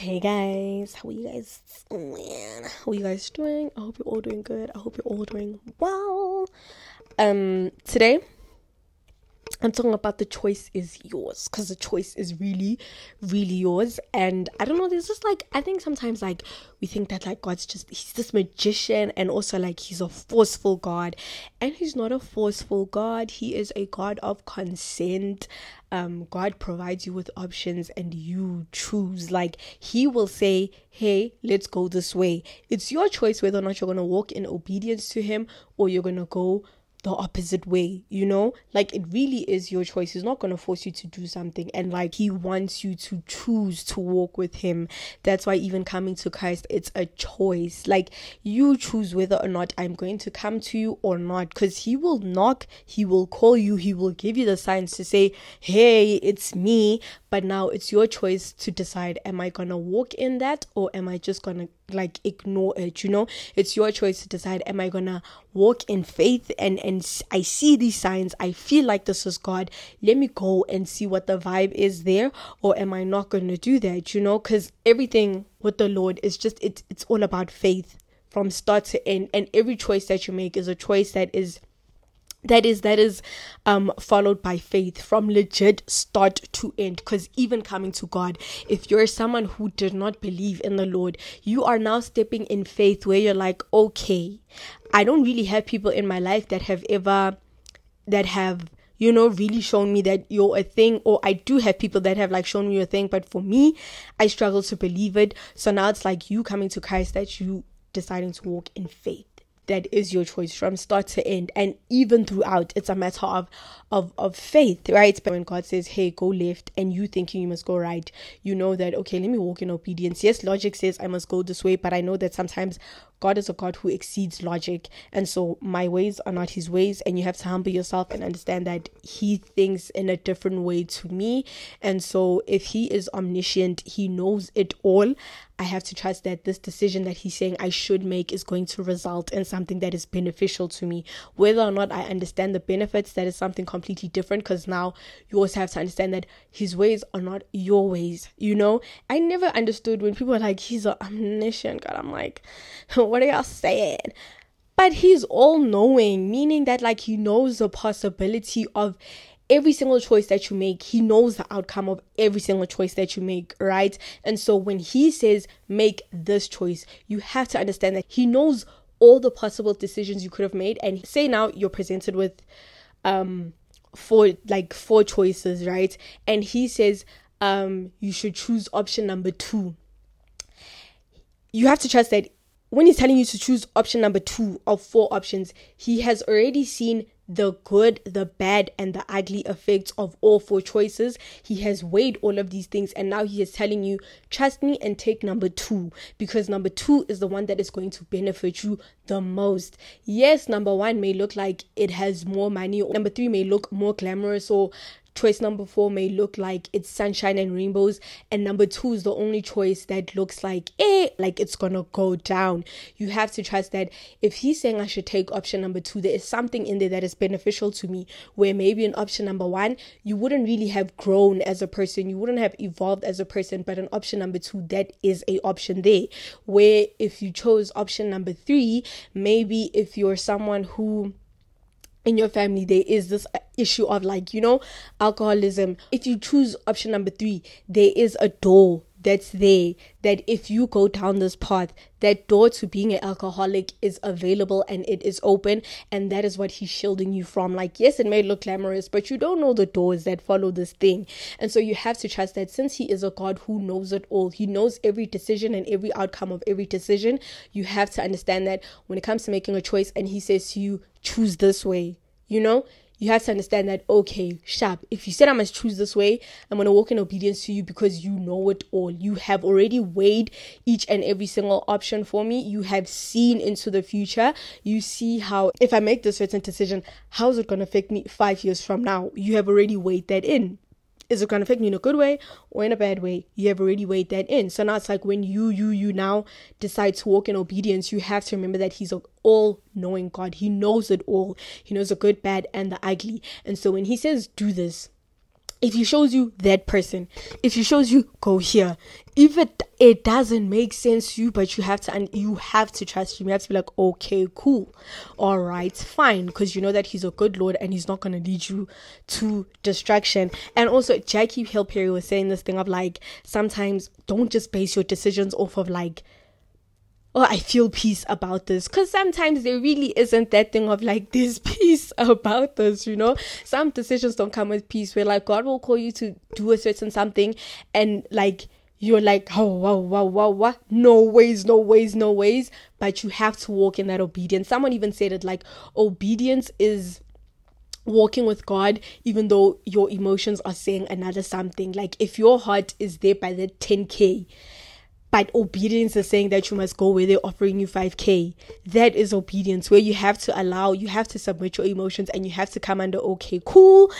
Hey guys, how are you guys doing? How are you guys doing? I hope you're all doing good. I hope you're all doing well. Um, today I'm talking about the choice is yours because the choice is really, really yours. And I don't know, there's just like, I think sometimes like we think that like God's just, he's this magician and also like he's a forceful God. And he's not a forceful God, he is a God of consent. Um, God provides you with options and you choose. Like he will say, Hey, let's go this way. It's your choice whether or not you're going to walk in obedience to him or you're going to go the opposite way, you know? Like it really is your choice. He's not going to force you to do something and like he wants you to choose to walk with him. That's why even coming to Christ it's a choice. Like you choose whether or not I'm going to come to you or not cuz he will knock, he will call you, he will give you the signs to say, "Hey, it's me." But now it's your choice to decide am I to walk in that or am I just to like ignore it you know? It's your choice to decide am i gonna walk in faith and and i see these signs i feel like this is god let me go and see what the vibe is there or am i not gonna do that you know? Because everything with the lord is just it's it's all about faith from start to end and every choice that you make is a choice that is that is that is um followed by faith from legit start to end. Because even coming to god if you're someone who did not believe in the lord you are now stepping in faith where you're like okay i don't really have people in my life that have ever that have you know really shown me that you're a thing or i do have people that have like shown me a thing but for me i struggle to believe it. So now it's like you coming to christ that you deciding to walk in faith that is your choice from start to end and even throughout. It's a matter of of of faith right? But when god says hey go left and you thinking you must go right you know that okay let me walk in obedience. Yes logic says i must go this way but i know that sometimes God is a God who exceeds logic. And so my ways are not his ways. And you have to humble yourself and understand that he thinks in a different way to me. And so if he is omniscient, he knows it all. I have to trust that this decision that he's saying I should make is going to result in something that is beneficial to me. Whether or not I understand the benefits, that is something completely different because now you also have to understand that his ways are not your ways. You know, I never understood when people are like, he's an omniscient. God, I'm like, what are y'all saying? But he's all knowing, meaning that like he knows the possibility of every single choice that you make, he knows the outcome of every single choice that you make, right? And so when he says make this choice, you have to understand that he knows all the possible decisions you could have made. And say now you're presented with um four like four choices, right? And he says um you should choose option number two. You have to trust that when he's telling you to choose option number two of four options, he has already seen the good, the bad, and the ugly effects of all four choices. He has weighed all of these things, and now he is telling you, trust me and take number two because number two is the one that is going to benefit you the most. Yes, number one may look like it has more money, number three may look more glamorous or choice number four may look like it's sunshine and rainbows and number two is the only choice that looks like eh like it's gonna go down. You have to trust that if he's saying i should take option number two there is something in there that is beneficial to me where maybe in option number one you wouldn't really have grown as a person you wouldn't have evolved as a person but in option number two that is a option there. Where if you chose option number three maybe if you're someone who in your family there is this issue of like you know alcoholism. If you choose option number 3 there is a door that's there that if you go down this path that door to being an alcoholic is available and it is open and that is what he's shielding you from. Like yes it may look glamorous but you don't know the doors that follow this thing. And so you have to trust that since he is a god who knows it all he knows every decision and every outcome of every decision you have to understand that when it comes to making a choice and he says to you choose this way you know you have to understand that okay sharp if you said i must choose this way i'm going to walk in obedience to you because you know it all. You have already weighed each and every single option for me. You have seen into the future. You see how if i make this certain decision how's it going to affect me five years from now? You have already weighed that in is it going to affect me in a good way or in a bad way? You have already weighed that in. So now it's like when you, you, you now decide to walk in obedience, you have to remember that He's an all knowing God. He knows it all. He knows the good, bad, and the ugly. And so when He says, do this, if he shows you that person if he shows you go here. If it it doesn't make sense to you but you have to and you have to trust him. You have to be like okay cool. All right fine. Because you know that he's a good lord and he's not going to lead you to destruction. And also jackie hill perry was saying this thing of like sometimes don't just base your decisions off of like oh, I feel peace about this. Because sometimes there really isn't that thing of like this peace about this, you know? Some decisions don't come with peace where like God will call you to do a certain something and like you're like, oh, wow, wow, wow, wow. No ways, no ways, no ways. But you have to walk in that obedience. Someone even said it like, obedience is walking with God, even though your emotions are saying another something. Like, if your heart is there by the 10K but obedience is saying that you must go where they're offering you 5k that is obedience where you have to allow you have to submit your emotions and you have to come under okay cool.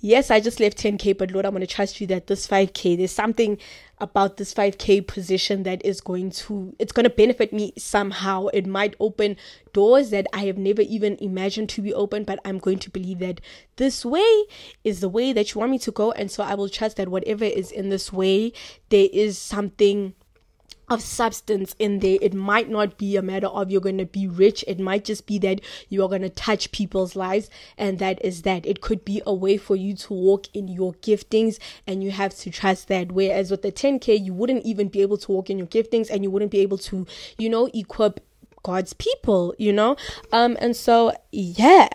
Yes i just left 10k but lord i'm going to trust you that this 5k there's something about this 5k position that is going to it's going to benefit me somehow. It might open doors that i have never even imagined to be open but i'm going to believe that this way is the way that you want me to go. And so i will trust that whatever is in this way there is something of substance in there. It might not be a matter of you're going to be rich. It might just be that you are going to touch people's lives. And that is that. It could be a way for you to walk in your giftings and you have to trust that. Whereas with the 10K, you wouldn't even be able to walk in your giftings and you wouldn't be able to, you know, equip God's people, you know? Um, and so, yeah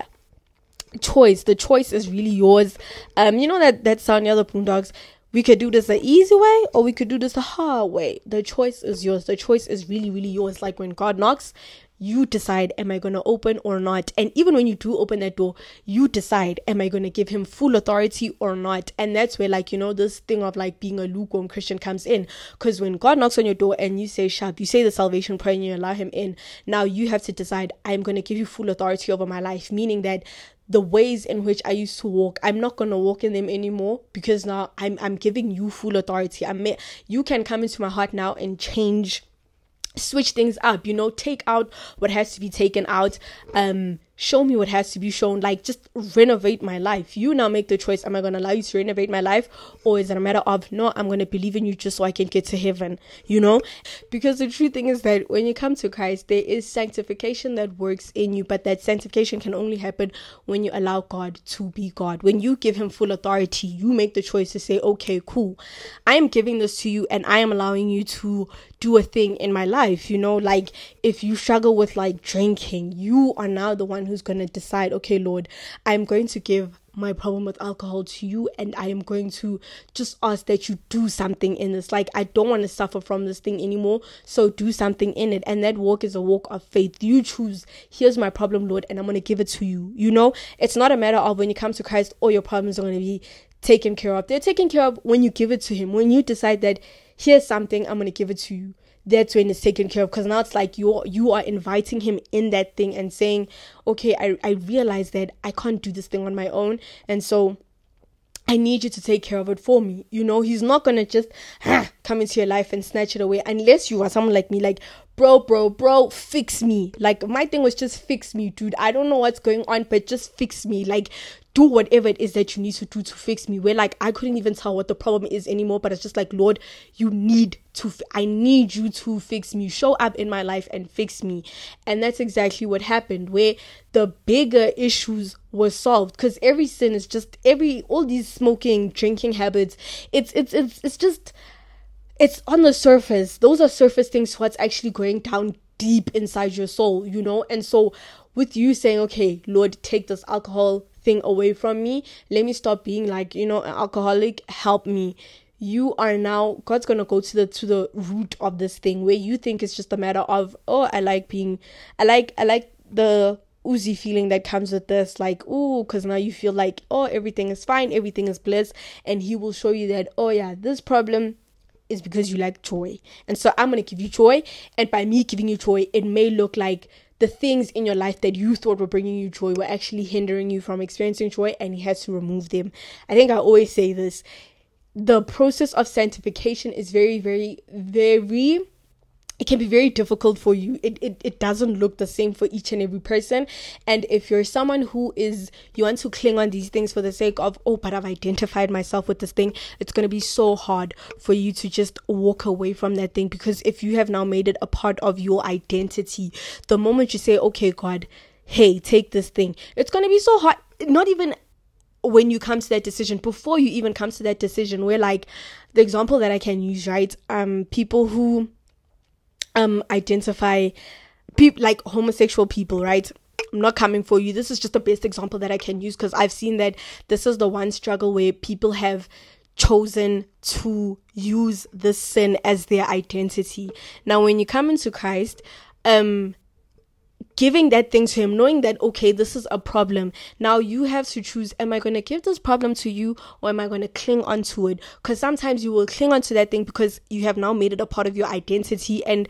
choice the choice is really yours um you know that that song the other boondocks we could do this the easy way or we could do this the hard way. The choice is yours. The choice is really, really yours. Like when God knocks, you decide, am I going to open or not? And even when you do open that door, you decide, am I going to give him full authority or not? And that's where, like, you know, this thing of like being a lukewarm Christian comes in. Because when God knocks on your door and you say, Sharp, you say the salvation prayer and you allow him in, now you have to decide, I'm going to give you full authority over my life, meaning that the ways in which I used to walk, I'm not gonna walk in them anymore because now I'm I'm giving you full authority. I may you can come into my heart now and change switch things up you know take out what has to be taken out um show me what has to be shown like just renovate my life. You now make the choice am i going to allow you to renovate my life or is it a matter of no i'm going to believe in you just so i can get to heaven you know? Because the true thing is that when you come to christ there is sanctification that works in you but that sanctification can only happen when you allow god to be god. When you give him full authority you make the choice to say okay cool. I am giving this to you and i am allowing you to do a thing in my life you know? Like if you struggle with like drinking you are now the one who's going to decide, okay, Lord, I'm going to give my problem with alcohol to you and I am going to just ask that you do something in this. Like, I don't want to suffer from this thing anymore. So, do something in it. And that walk is a walk of faith. You choose, here's my problem, Lord, and I'm going to give it to you. You know, it's not a matter of when you come to Christ, all your problems are going to be taken care of. They're taken care of when you give it to Him, when you decide that here's something, I'm going to give it to you that's when it's taken care of because now it's like you're you are inviting him in that thing and saying okay I, I realize that i can't do this thing on my own and so I need you to take care of it for me. You know, he's not gonna just come into your life and snatch it away unless you are someone like me, like, bro, bro, bro, fix me. Like, my thing was just fix me, dude. I don't know what's going on, but just fix me. Like, do whatever it is that you need to do to fix me. Where like I couldn't even tell what the problem is anymore, but it's just like, Lord, you need to, f- I need you to fix me. Show up in my life and fix me. And that's exactly what happened, where the bigger issues were solved. Because every sin is just every all these smoking, drinking habits. It's it's it's it's just it's on the surface. Those are surface things. What's actually going down deep inside your soul, you know? And so with you saying, okay, Lord, take this alcohol thing away from me. Let me stop being like, you know, an alcoholic. Help me. You are now God's gonna go to the to the root of this thing where you think it's just a matter of oh I like being I like I like the oozy feeling that comes with this like oh because now you feel like oh everything is fine everything is bliss and he will show you that oh yeah this problem is because you like joy and so i'm going to give you joy and by me giving you joy it may look like the things in your life that you thought were bringing you joy were actually hindering you from experiencing joy and he has to remove them. I think I always say this the process of sanctification is very, very, very it can be very difficult for you. It, it it doesn't look the same for each and every person. And if you're someone who is you want to cling on these things for the sake of oh, but I've identified myself with this thing, it's gonna be so hard for you to just walk away from that thing because if you have now made it a part of your identity, the moment you say, Okay, God, hey, take this thing, it's gonna be so hard. Not even when you come to that decision, before you even come to that decision, where like the example that I can use, right? Um people who um identify people like homosexual people, right? I'm not coming for you. This is just the best example that I can use because I've seen that this is the one struggle where people have chosen to use this sin as their identity. Now, when you come into Christ, um, giving that thing to him, knowing that, okay, this is a problem. Now you have to choose, am I going to give this problem to you or am I going to cling onto it? Because sometimes you will cling onto that thing because you have now made it a part of your identity and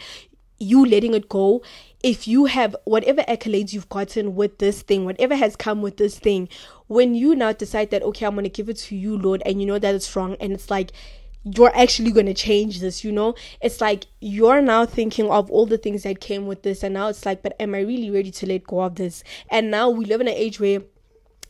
you letting it go. If you have whatever accolades you've gotten with this thing, whatever has come with this thing, when you now decide that, okay, I'm going to give it to you, Lord, and you know that it's wrong, and it's like, you're actually going to change this, you know? It's like you're now thinking of all the things that came with this, and now it's like, but am I really ready to let go of this? And now we live in an age where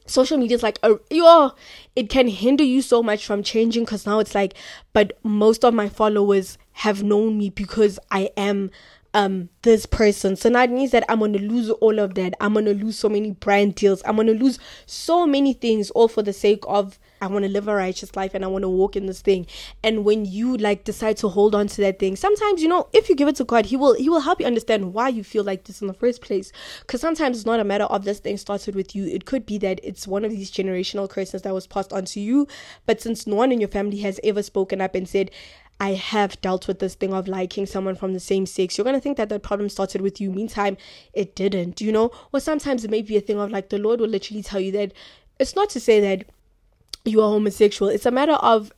social media is like, oh, yo, it can hinder you so much from changing because now it's like, but most of my followers have known me because I am um this person so now it means that i'm gonna lose all of that i'm gonna lose so many brand deals i'm gonna lose so many things all for the sake of I want to live a righteous life and I want to walk in this thing. And when you like decide to hold on to that thing, sometimes you know, if you give it to God, He will He will help you understand why you feel like this in the first place. Because sometimes it's not a matter of this thing started with you. It could be that it's one of these generational curses that was passed on to you. But since no one in your family has ever spoken up and said, I have dealt with this thing of liking someone from the same sex. You're gonna think that that problem started with you. Meantime, it didn't, you know? Or sometimes it may be a thing of like the Lord will literally tell you that it's not to say that you are homosexual. It's a matter of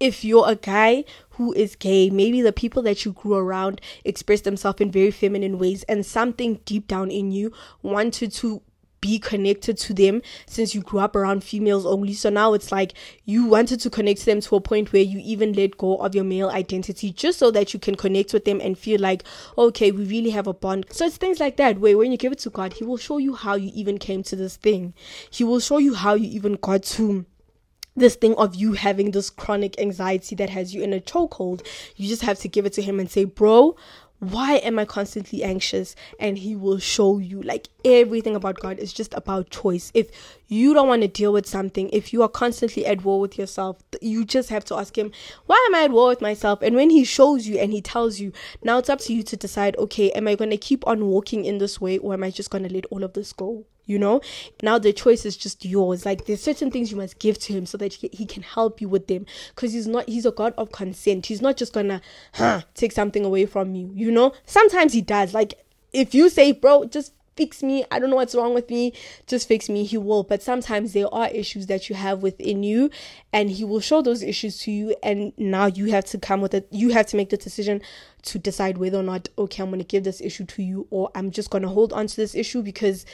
if you're a guy who is gay, maybe the people that you grew around express themselves in very feminine ways, and something deep down in you wanted to be connected to them since you grew up around females only. So now it's like you wanted to connect to them to a point where you even let go of your male identity just so that you can connect with them and feel like, okay, we really have a bond. So it's things like that where when you give it to God, He will show you how you even came to this thing. He will show you how you even got to this thing of you having this chronic anxiety that has you in a chokehold. You just have to give it to him and say, Bro, why am I constantly anxious? And he will show you like everything about God is just about choice. If you don't want to deal with something, if you are constantly at war with yourself, you just have to ask him, Why am I at war with myself? And when he shows you and he tells you, now it's up to you to decide, okay, am I going to keep on walking in this way or am I just going to let all of this go? You know? Now the choice is just yours. Like there's certain things you must give to him so that he, can help you with them. Because he's not he's a god of consent. He's not just gonna huh, take something away from you you know? Sometimes he does. Like if you say bro just fix me. I don't know what's wrong with me. Just fix me he will. But sometimes there are issues that you have within you and he will show those issues to you and now you have to come with it you have to make the decision to decide whether or not okay i'm going to give this issue to you or i'm just going to hold on to this issue because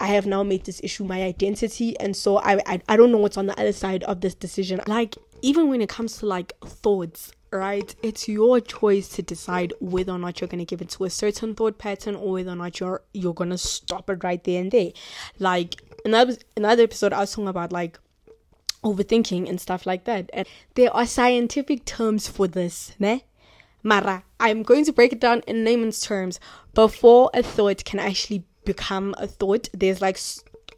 I have now made this issue my identity, and so I, I I don't know what's on the other side of this decision. Like even when it comes to like thoughts, right? It's your choice to decide whether or not you're gonna give it to a certain thought pattern or whether or not you're you're gonna stop it right there and there. Like another another episode I was talking about like overthinking and stuff like that. And there are scientific terms for this, ne? Mara, I'm going to break it down in layman's terms before a thought can actually become a thought. There's like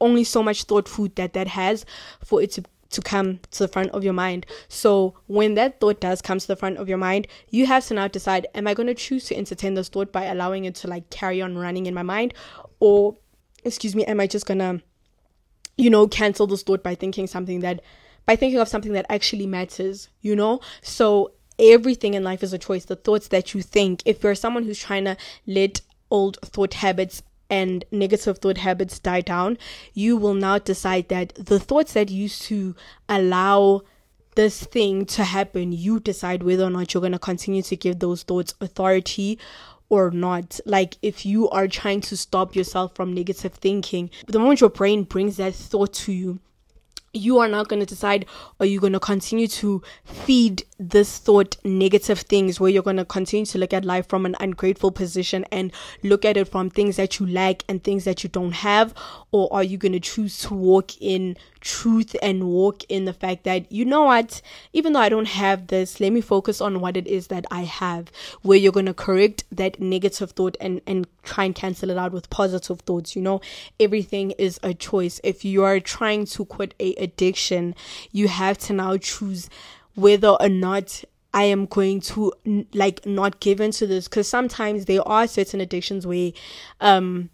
only so much thought food that that has for it to to come to the front of your mind. So when that thought does come to the front of your mind, you have to now decide: Am I going to choose to entertain this thought by allowing it to like carry on running in my mind, or excuse me, am I just gonna, you know, cancel this thought by thinking something that, by thinking of something that actually matters, you know? So everything in life is a choice. The thoughts that you think. If you're someone who's trying to let old thought habits and negative thought habits die down, you will now decide that the thoughts that used to allow this thing to happen, you decide whether or not you're going to continue to give those thoughts authority or not. Like if you are trying to stop yourself from negative thinking, the moment your brain brings that thought to you, you are now going to decide are you going to continue to feed this thought negative things where you're going to continue to look at life from an ungrateful position and look at it from things that you lack and things that you don't have? Or are you going to choose to walk in truth and walk in the fact that you know what? Even though i don't have this let me focus on what it is that i have where you're going to correct that negative thought and and try and cancel it out with positive thoughts you know? Everything is a choice. If you are trying to quit a addiction you have to now choose whether or not I am going to like not give into this because sometimes there are certain addictions where um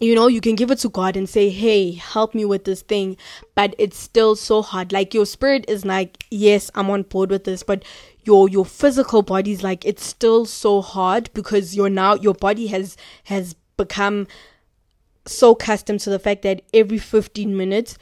you know, you can give it to God and say, Hey, help me with this thing. But it's still so hard. Like your spirit is like, Yes, I'm on board with this. But your your physical body is like it's still so hard because you're now your body has has become so accustomed to the fact that every 15 minutes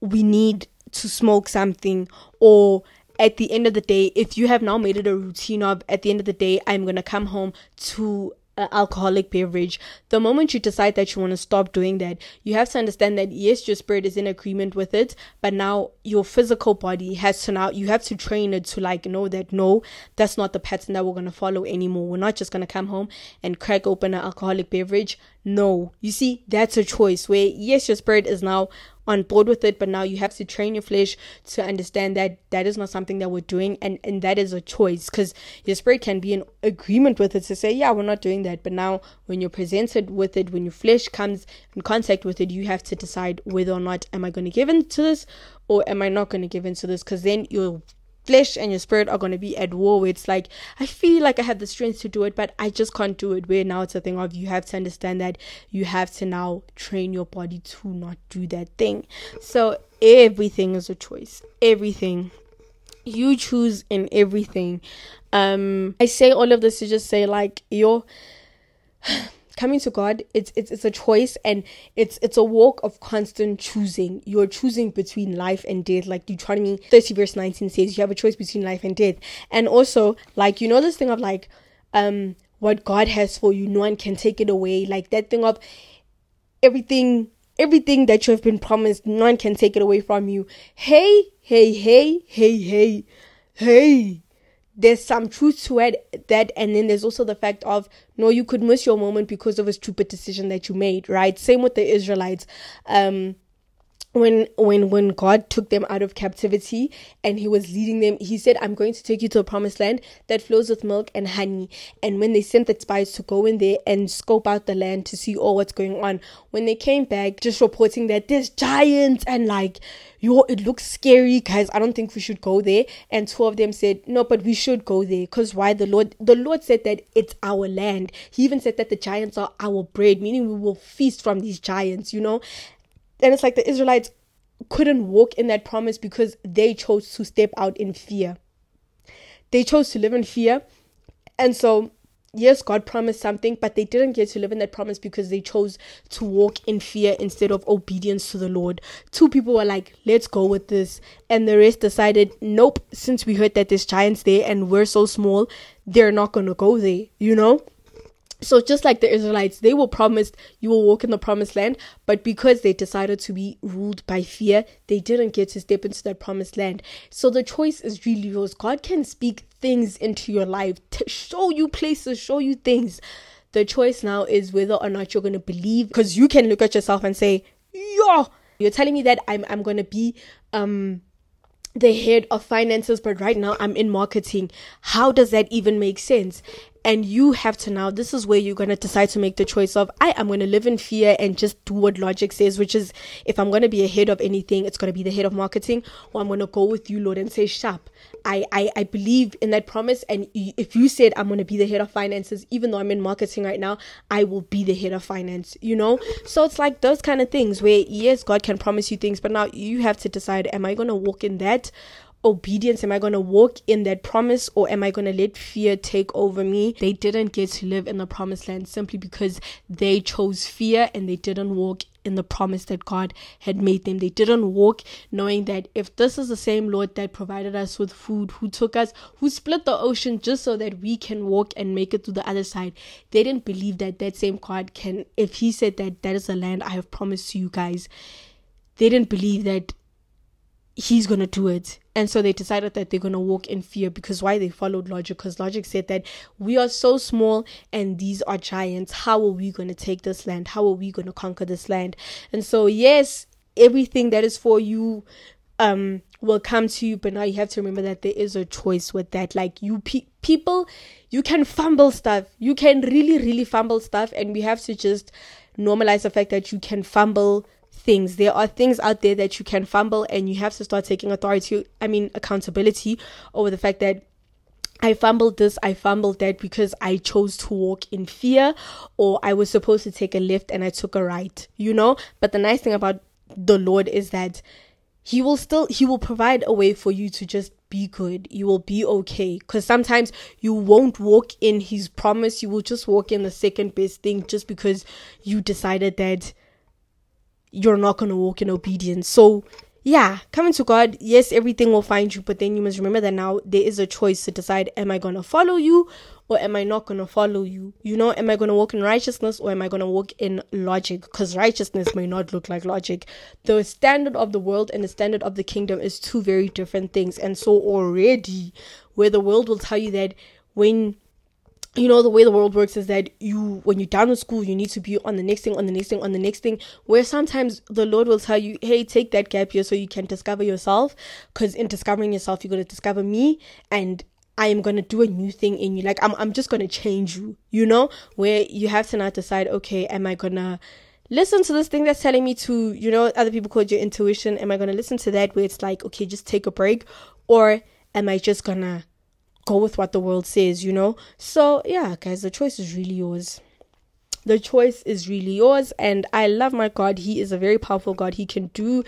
we need to smoke something or at the end of the day if you have now made it a routine of at the end of the day i'm going to come home to alcoholic beverage, the moment you decide that you want to stop doing that, you have to understand that yes, your spirit is in agreement with it, but now your physical body has to now, you have to train it to like know that no, that's not the pattern that we're going to follow anymore. We're not just going to come home and crack open an alcoholic beverage. No, you see, that's a choice where yes, your spirit is now on board with it but now you have to train your flesh to understand that that is not something that we're doing and and that is a choice because your spirit can be in agreement with it to say yeah we're not doing that. But now when you're presented with it when your flesh comes in contact with it you have to decide whether or not am i going to give in to this or am i not going to give in to this? Because then you'll flesh and your spirit are going to be at war where it's like i feel like i have the strength to do it but i just can't do it. Where now it's a thing of you have to understand that you have to now train your body to not do that thing. So everything is a choice. Everything. You choose in everything. Um i say all of this to just say like you're coming to God, it's it's it's a choice and it's it's a walk of constant choosing. You're choosing between life and death. Like Deuteronomy 30 verse 19 says you have a choice between life and death. And also, like you know this thing of like um what God has for you, no one can take it away. Like that thing of everything everything that you have been promised, no one can take it away from you. Hey, hey, hey, hey, hey, hey there's some truth to it that and then there's also the fact of no you could miss your moment because of a stupid decision that you made right? Same with the israelites. Um when when when God took them out of captivity and he was leading them he said I'm going to take you to a promised land that flows with milk and honey. And when they sent the spies to go in there and scope out the land to see all what's going on? When they came back just reporting that there's giants and like yo it looks scary guys. I don't think we should go there. And two of them said no but we should go there because why? The Lord the Lord said that it's our land. He even said that the giants are our bread meaning we will feast from these giants you know and it's like the Israelites couldn't walk in that promise because they chose to step out in fear. They chose to live in fear. And so, yes, God promised something, but they didn't get to live in that promise because they chose to walk in fear instead of obedience to the Lord. Two people were like, let's go with this. And the rest decided, nope, since we heard that there's giants there and we're so small, they're not going to go there, you know? So just like the Israelites, they were promised you will walk in the promised land, but because they decided to be ruled by fear, they didn't get to step into that promised land. So the choice is really yours. God can speak things into your life to show you places, show you things. The choice now is whether or not you're going to believe because you can look at yourself and say, "Yo, you're telling me that I'm I'm going to be um the head of finances, but right now I'm in marketing. How does that even make sense? and you have to now this is where you're going to decide to make the choice of i am going to live in fear and just do what logic says which is if i'm going to be a head of anything it's going to be the head of marketing or i'm going to go with you lord and say sharp I, I i believe in that promise. And if you said i'm going to be the head of finances even though i'm in marketing right now i will be the head of finance you know? So it's like those kind of things where yes god can promise you things but now you have to decide am i going to walk in that obedience? Am I going to walk in that promise or am I going to let fear take over me? They didn't get to live in the promised land simply because they chose fear and they didn't walk in the promise that God had made them. They didn't walk knowing that if this is the same Lord that provided us with food, who took us, who split the ocean just so that we can walk and make it to the other side, they didn't believe that that same God can, if He said that that is the land I have promised to you guys, they didn't believe that he's gonna do it. And so they decided that they're gonna walk in fear because why they followed logic because logic said that we are so small and these are giants. How are we gonna take this land? How are we gonna conquer this land? And so yes everything that is for you um will come to you but now you have to remember that there is a choice with that. Like you pe- people you can fumble stuff. You can really really fumble stuff and we have to just normalize the fact that you can fumble things. There are things out there that you can fumble and you have to start taking authority, I mean, accountability over the fact that I fumbled this, I fumbled that because I chose to walk in fear or I was supposed to take a left and I took a right, you know? But the nice thing about the Lord is that he will still he will provide a way for you to just be good you will be okay because sometimes you won't walk in his promise you will just walk in the second best thing just because you decided that you're not going to walk in obedience. So, yeah, coming to God, yes, everything will find you, but then you must remember that now there is a choice to decide am I going to follow you or am I not going to follow you? You know, am I going to walk in righteousness or am I going to walk in logic? Because righteousness may not look like logic. The standard of the world and the standard of the kingdom is two very different things. And so, already, where the world will tell you that when you know the way the world works is that you when you're done with school you need to be on the next thing on the next thing on the next thing where sometimes the lord will tell you hey take that gap year so you can discover yourself because in discovering yourself you're going to discover me and I am gonna do a new thing in you. Like I'm I'm just gonna change you, you know? Where you have to now decide, okay, am I gonna listen to this thing that's telling me to, you know, other people call it your intuition. Am I gonna listen to that where it's like, okay, just take a break? Or am I just gonna go with what the world says, you know? So, yeah, guys, the choice is really yours. The choice is really yours. And I love my God. He is a very powerful God. He can do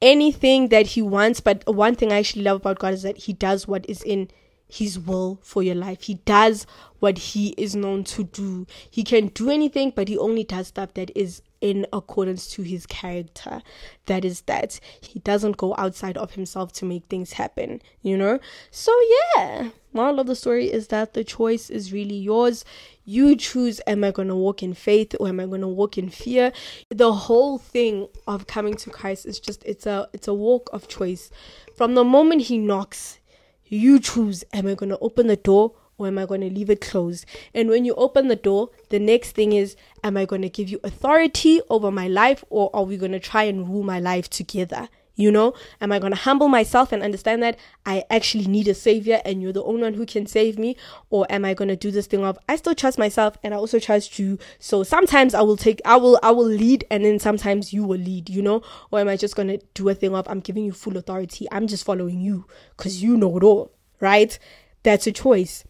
anything that He wants. But one thing I actually love about God is that He does what is in his will for your life. He does what he is known to do. He can do anything, but he only does stuff that is in accordance to his character. That is that. He doesn't go outside of himself to make things happen, you know? So, yeah, moral of the story is that the choice is really yours. You choose am I going to walk in faith or am I going to walk in fear? The whole thing of coming to Christ is just it's a it's a walk of choice. From the moment he knocks, you choose am I going to open the door or am I going to leave it closed? And when you open the door, the next thing is am I going to give you authority over my life or are we going to try and rule my life together? You know, am I going to humble myself and understand that I actually need a savior and you're the only one who can save me? Or am I going to do this thing of I still trust myself and I also trust you. So sometimes I will take, I will, I will lead and then sometimes you will lead, you know? Or am I just going to do a thing of I'm giving you full authority? I'm just following you because you know it all, right? That's a choice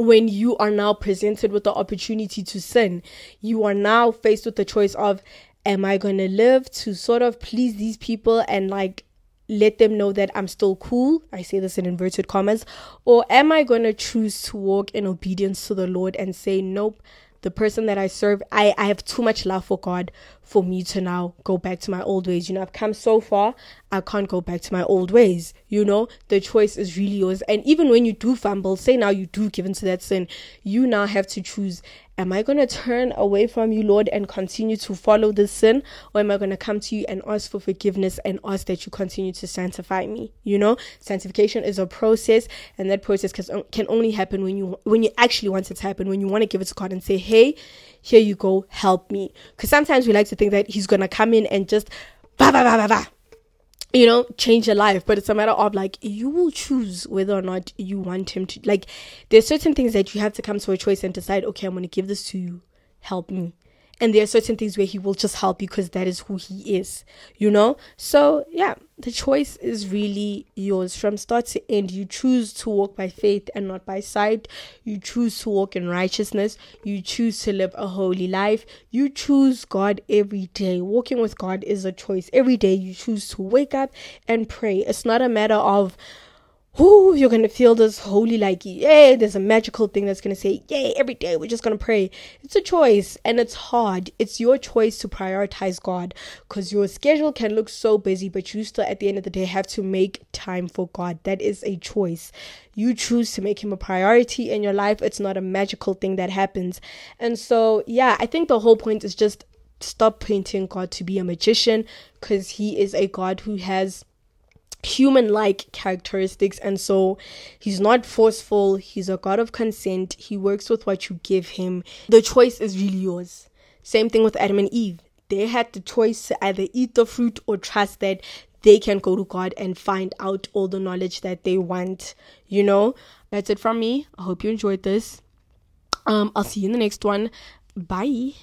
when you are now presented with the opportunity to sin, you are now faced with the choice of am I going to live to sort of please these people and like let them know that I'm still cool? I say this in inverted commas. Or am I going to choose to walk in obedience to the Lord and say, nope, the person that I serve, I, I have too much love for God for me to now go back to my old ways. You know, I've come so far, I can't go back to my old ways. You know, the choice is really yours. And even when you do fumble, say now you do give into that sin, you now have to choose Am I going to turn away from you, Lord, and continue to follow this sin? Or am I going to come to you and ask for forgiveness and ask that you continue to sanctify me? You know, sanctification is a process, and that process can, only happen when you when you actually want it to happen, when you want to give it to God and say, hey, here you go, help me. Because sometimes we like to think that He's going to come in and just, bah, bah, bah, bah, bah you know, change your life. But it's a matter of like you will choose whether or not you want him to like there's certain things that you have to come to a choice and decide, okay, I'm gonna give this to you. Help me and there are certain things where he will just help you because that is who he is you know? So yeah the choice is really yours. From start to end you choose to walk by faith and not by sight. You choose to walk in righteousness. You choose to live a holy life. You choose god every day. Walking with god is a choice. Every day you choose to wake up and pray. It's not a matter of whoo, you're gonna feel this holy like yay, there's a magical thing that's gonna say, yay, every day we're just gonna pray. It's a choice and it's hard. It's your choice to prioritize God because your schedule can look so busy, but you still at the end of the day have to make time for God. That is a choice. You choose to make him a priority in your life. It's not a magical thing that happens. And so yeah, I think the whole point is just stop painting God to be a magician because he is a God who has human like characteristics and so he's not forceful he's a god of consent he works with what you give him. The choice is really yours. Same thing with adam and eve. They had the choice to either eat the fruit or trust that they can go to god and find out all the knowledge that they want you know? That's it from me. I hope you enjoyed this. Um i'll see you in the next one. Bye